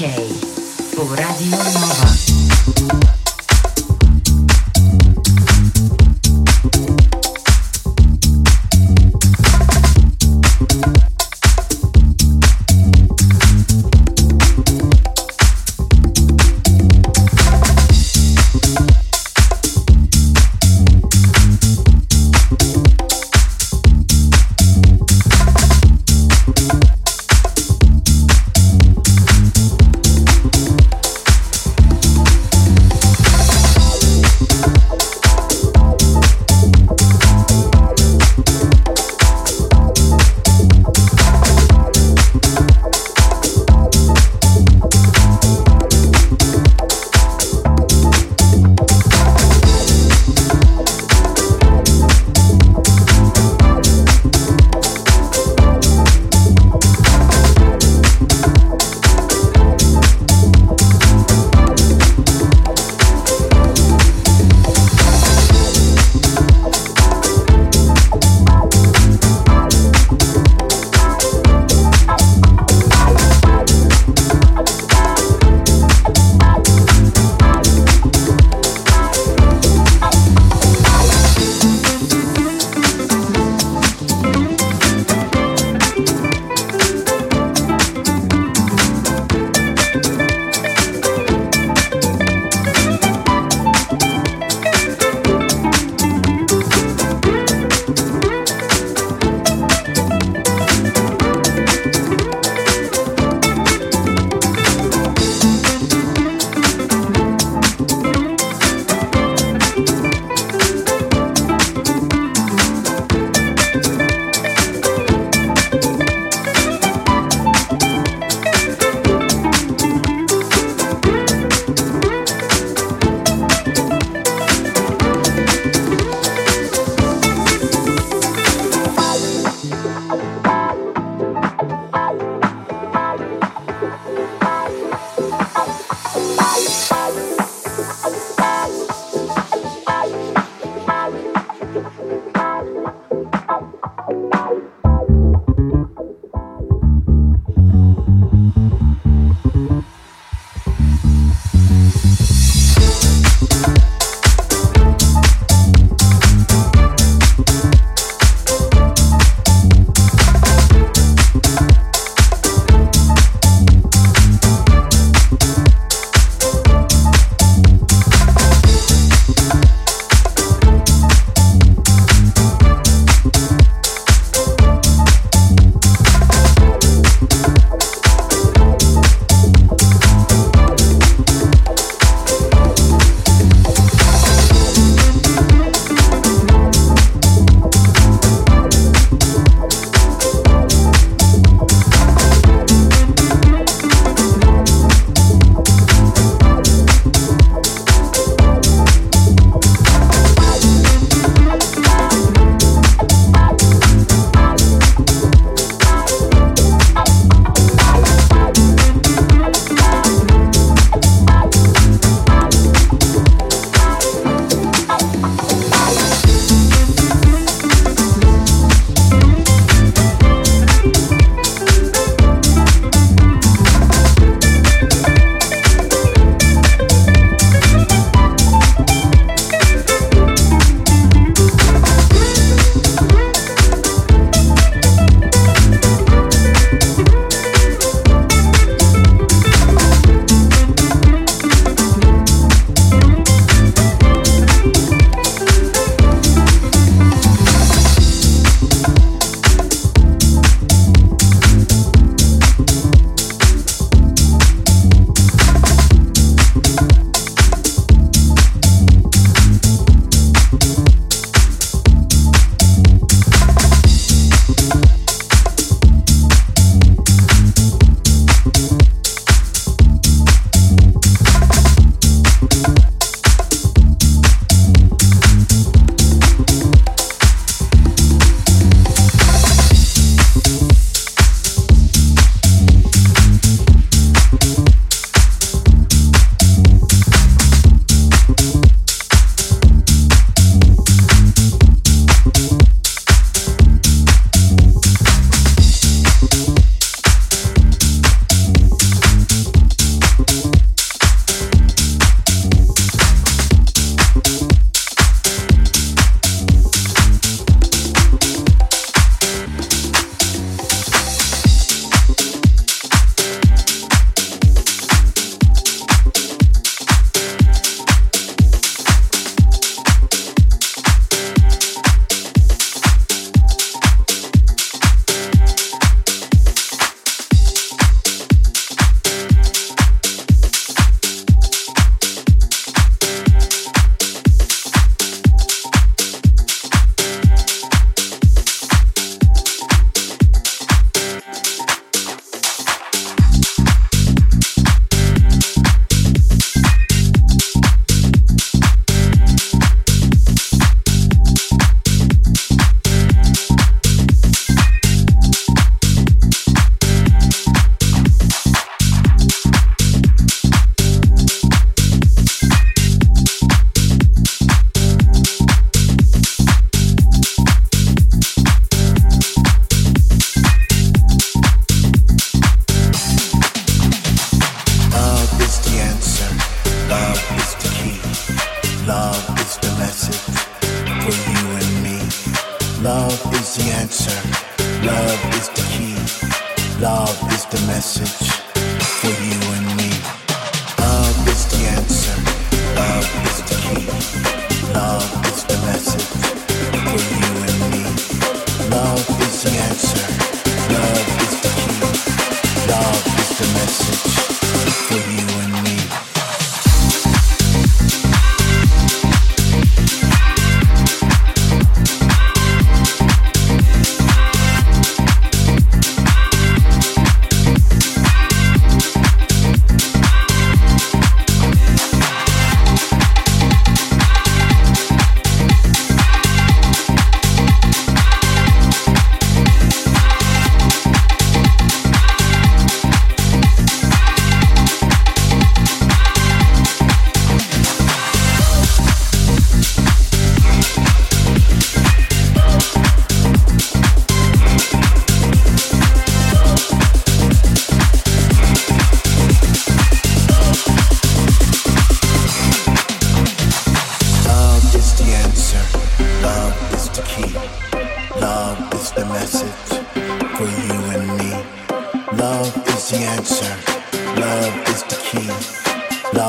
Okay, for Radio Nova.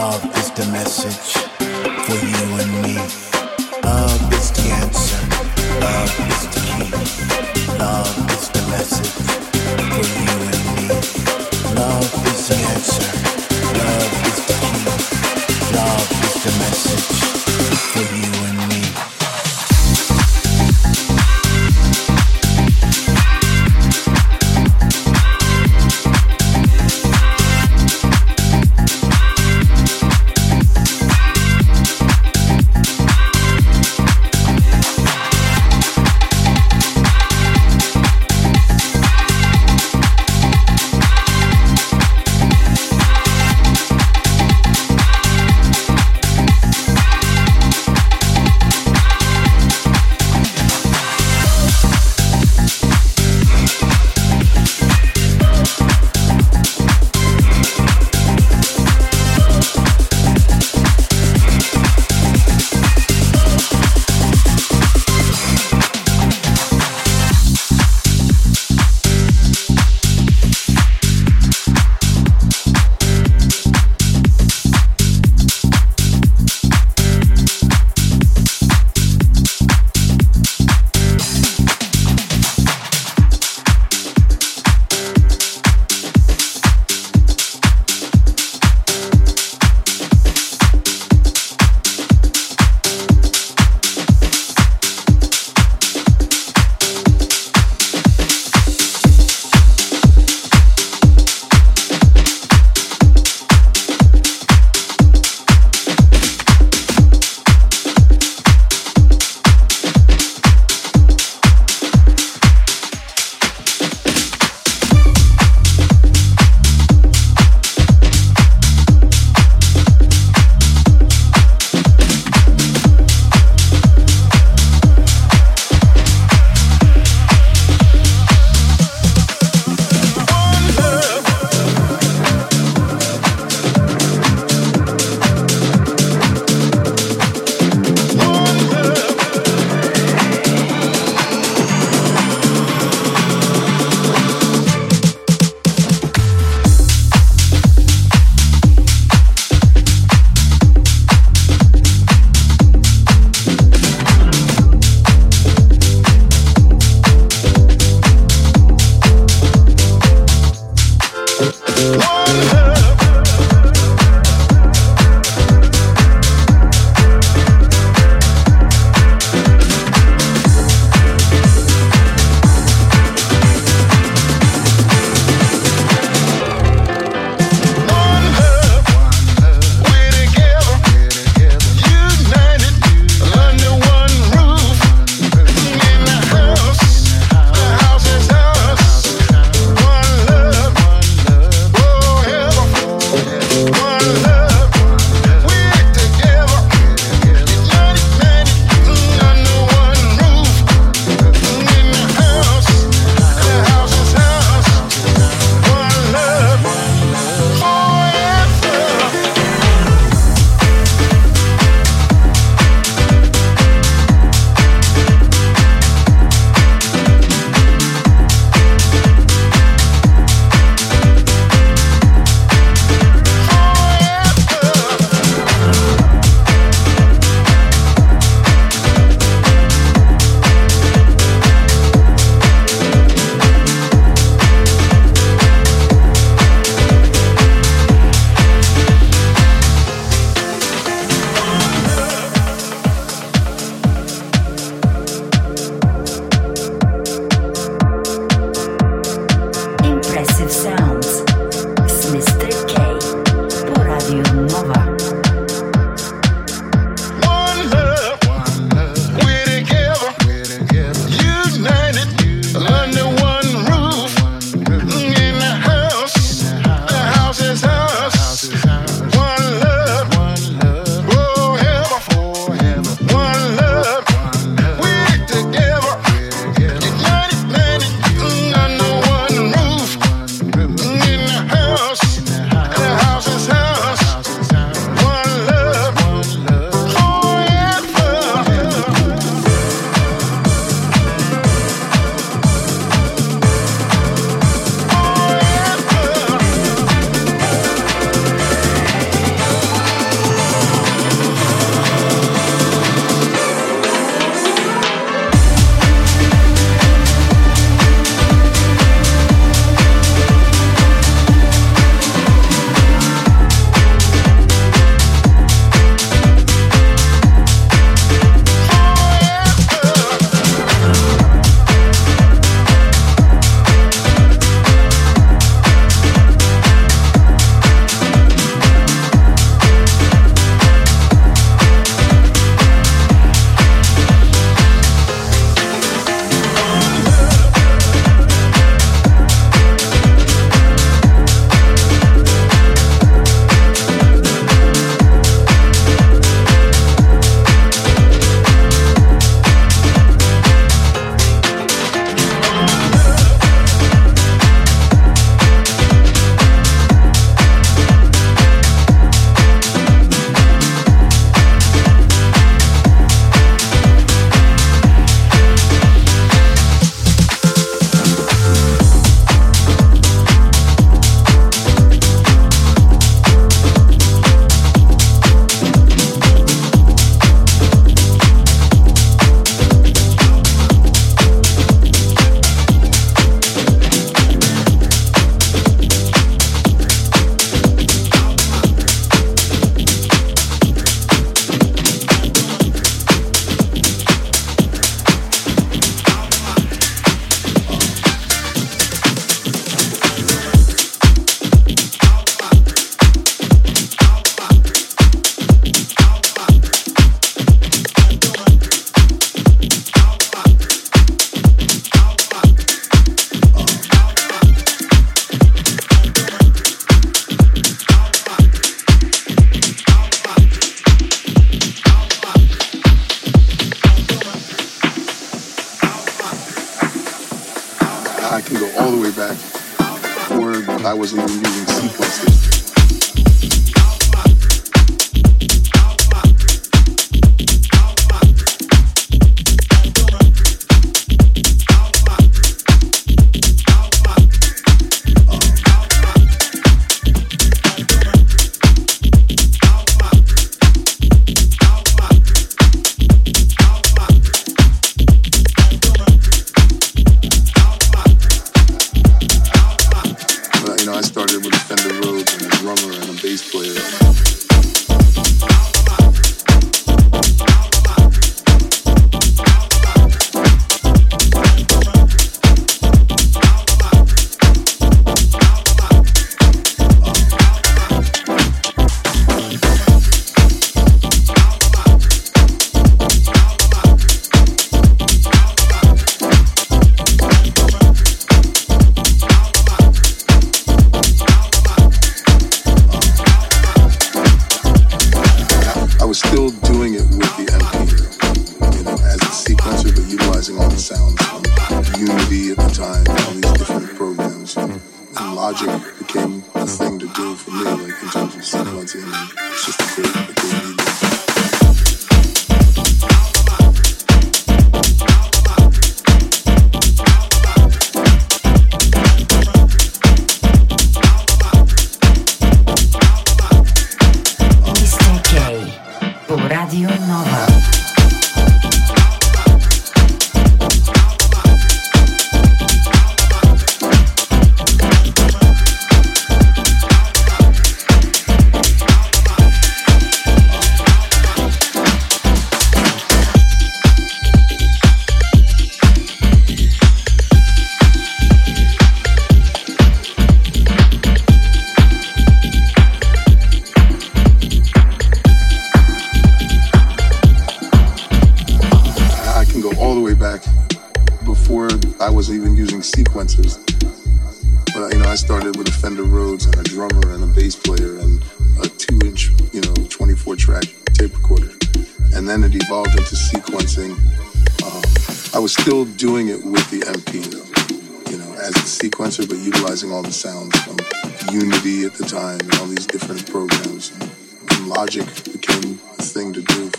Love is the message for you and me. Love is the answer. Love is the key. Love is the message for you and me. Love is the answer. Love is the key. Love is the message.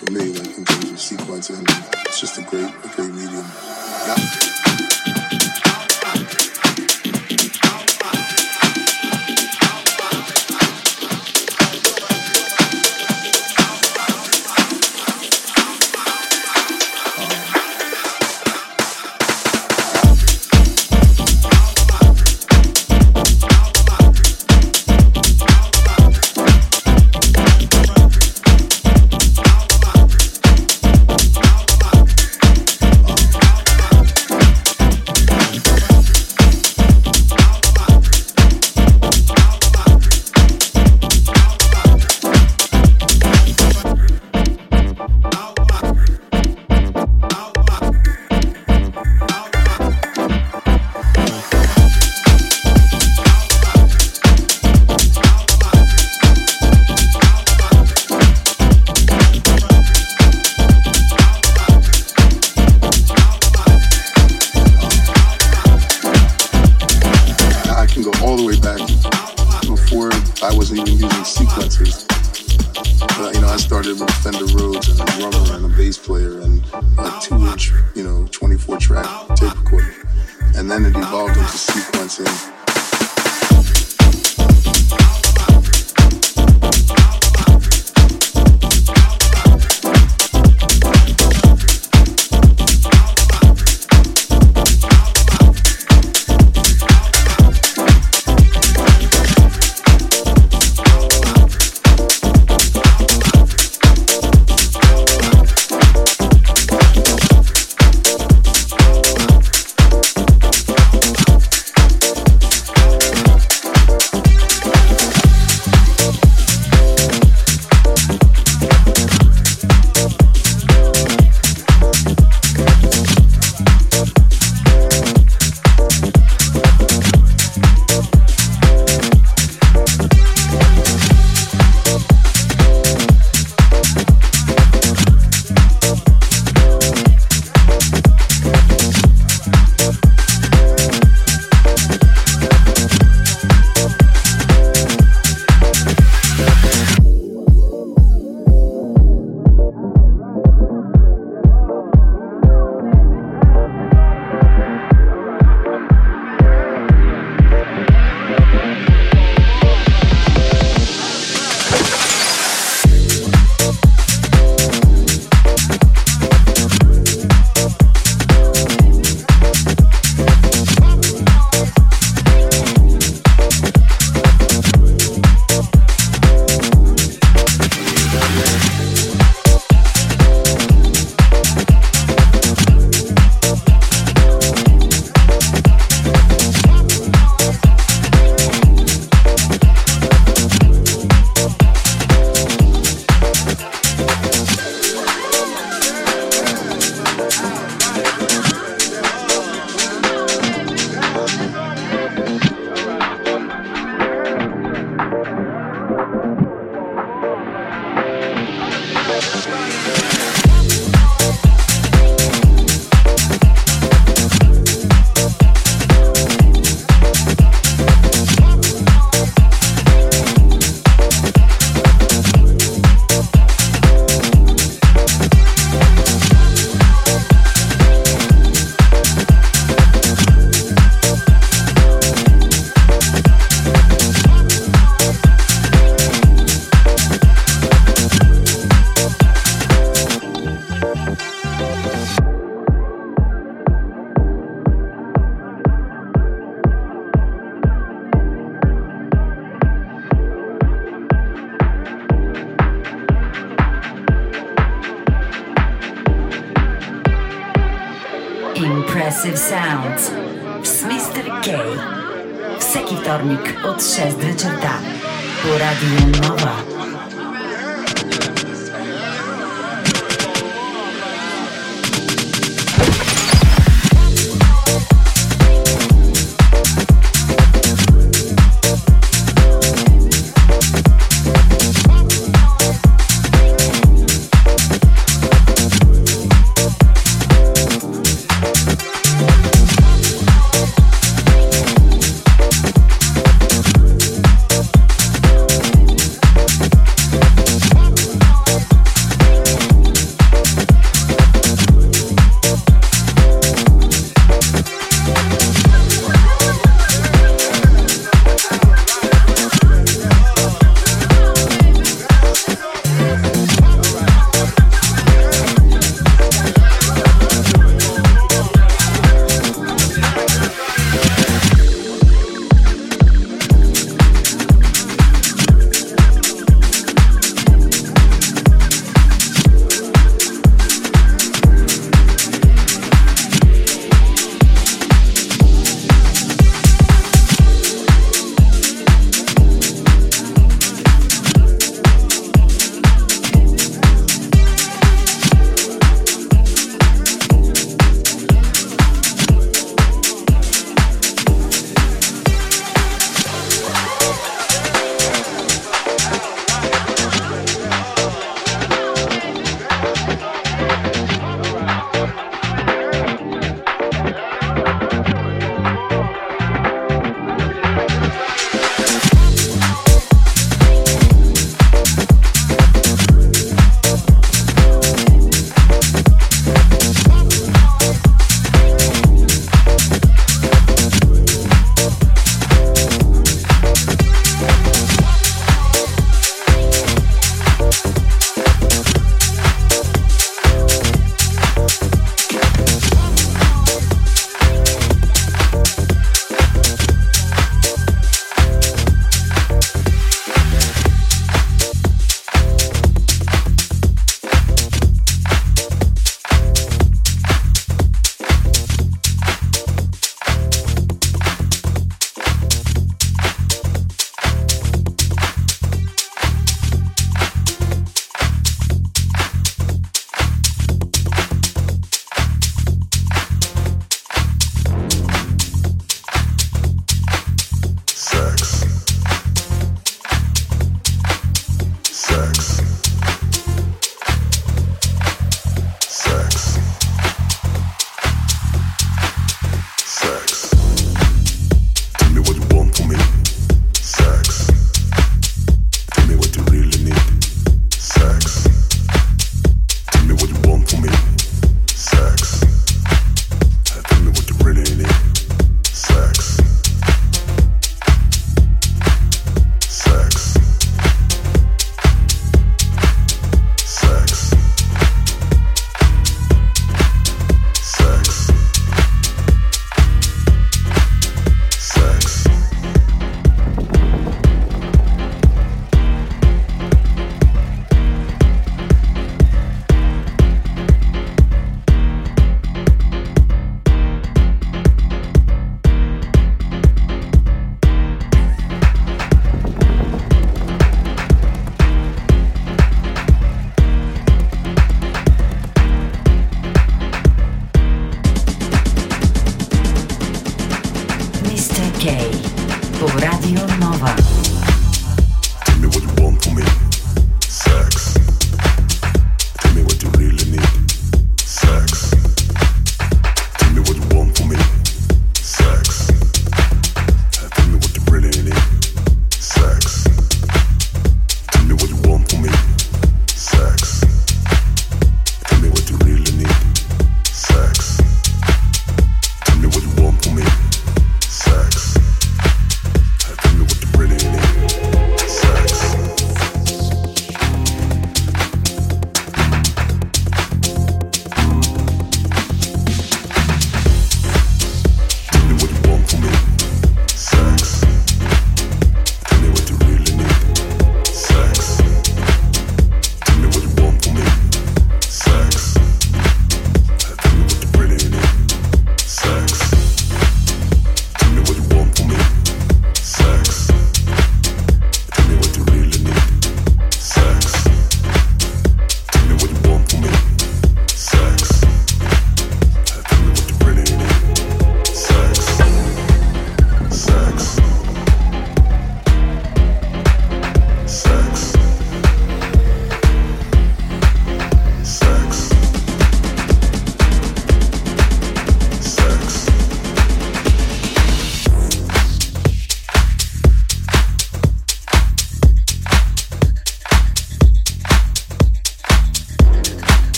for me like, in terms of sequencing. It's just a great, a great medium. Yeah.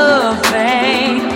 the pain.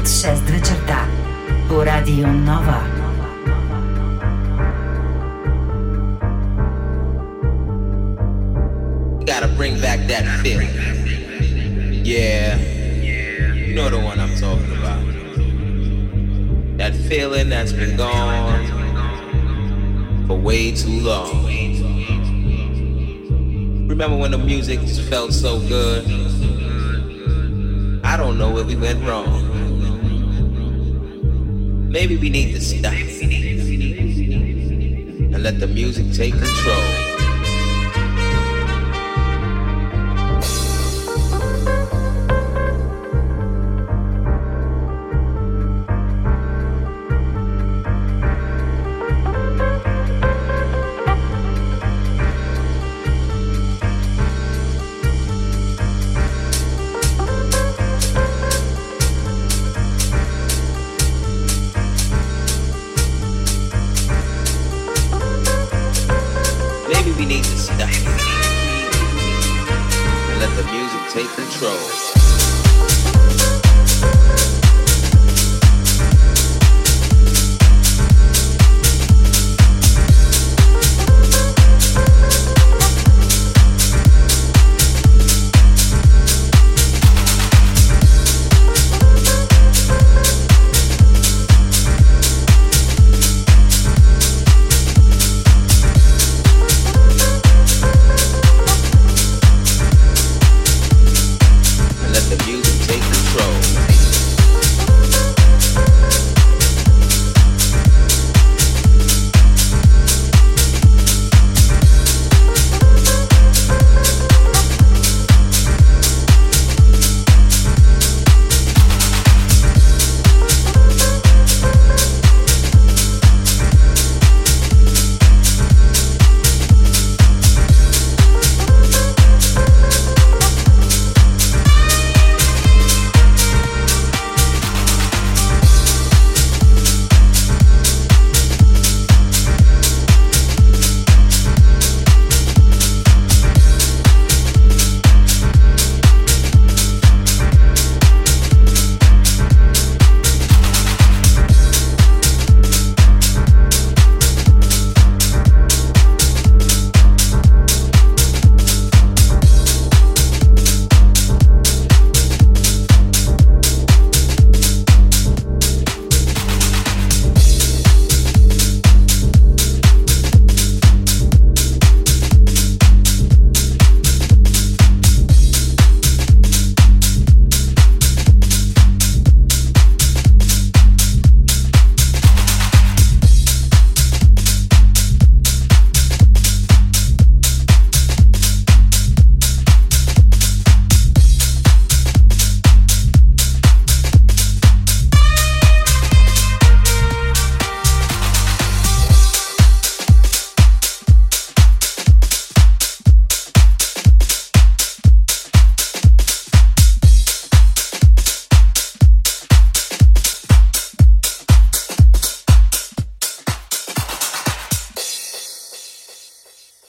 от 6 вечерта по Радио Нова. Gotta bring back that feeling. Yeah. You know the one I'm talking about. That feeling that's been gone for way too long. Remember when the music just felt so good? I don't know where we went wrong. Maybe we need to stop and let the music take control.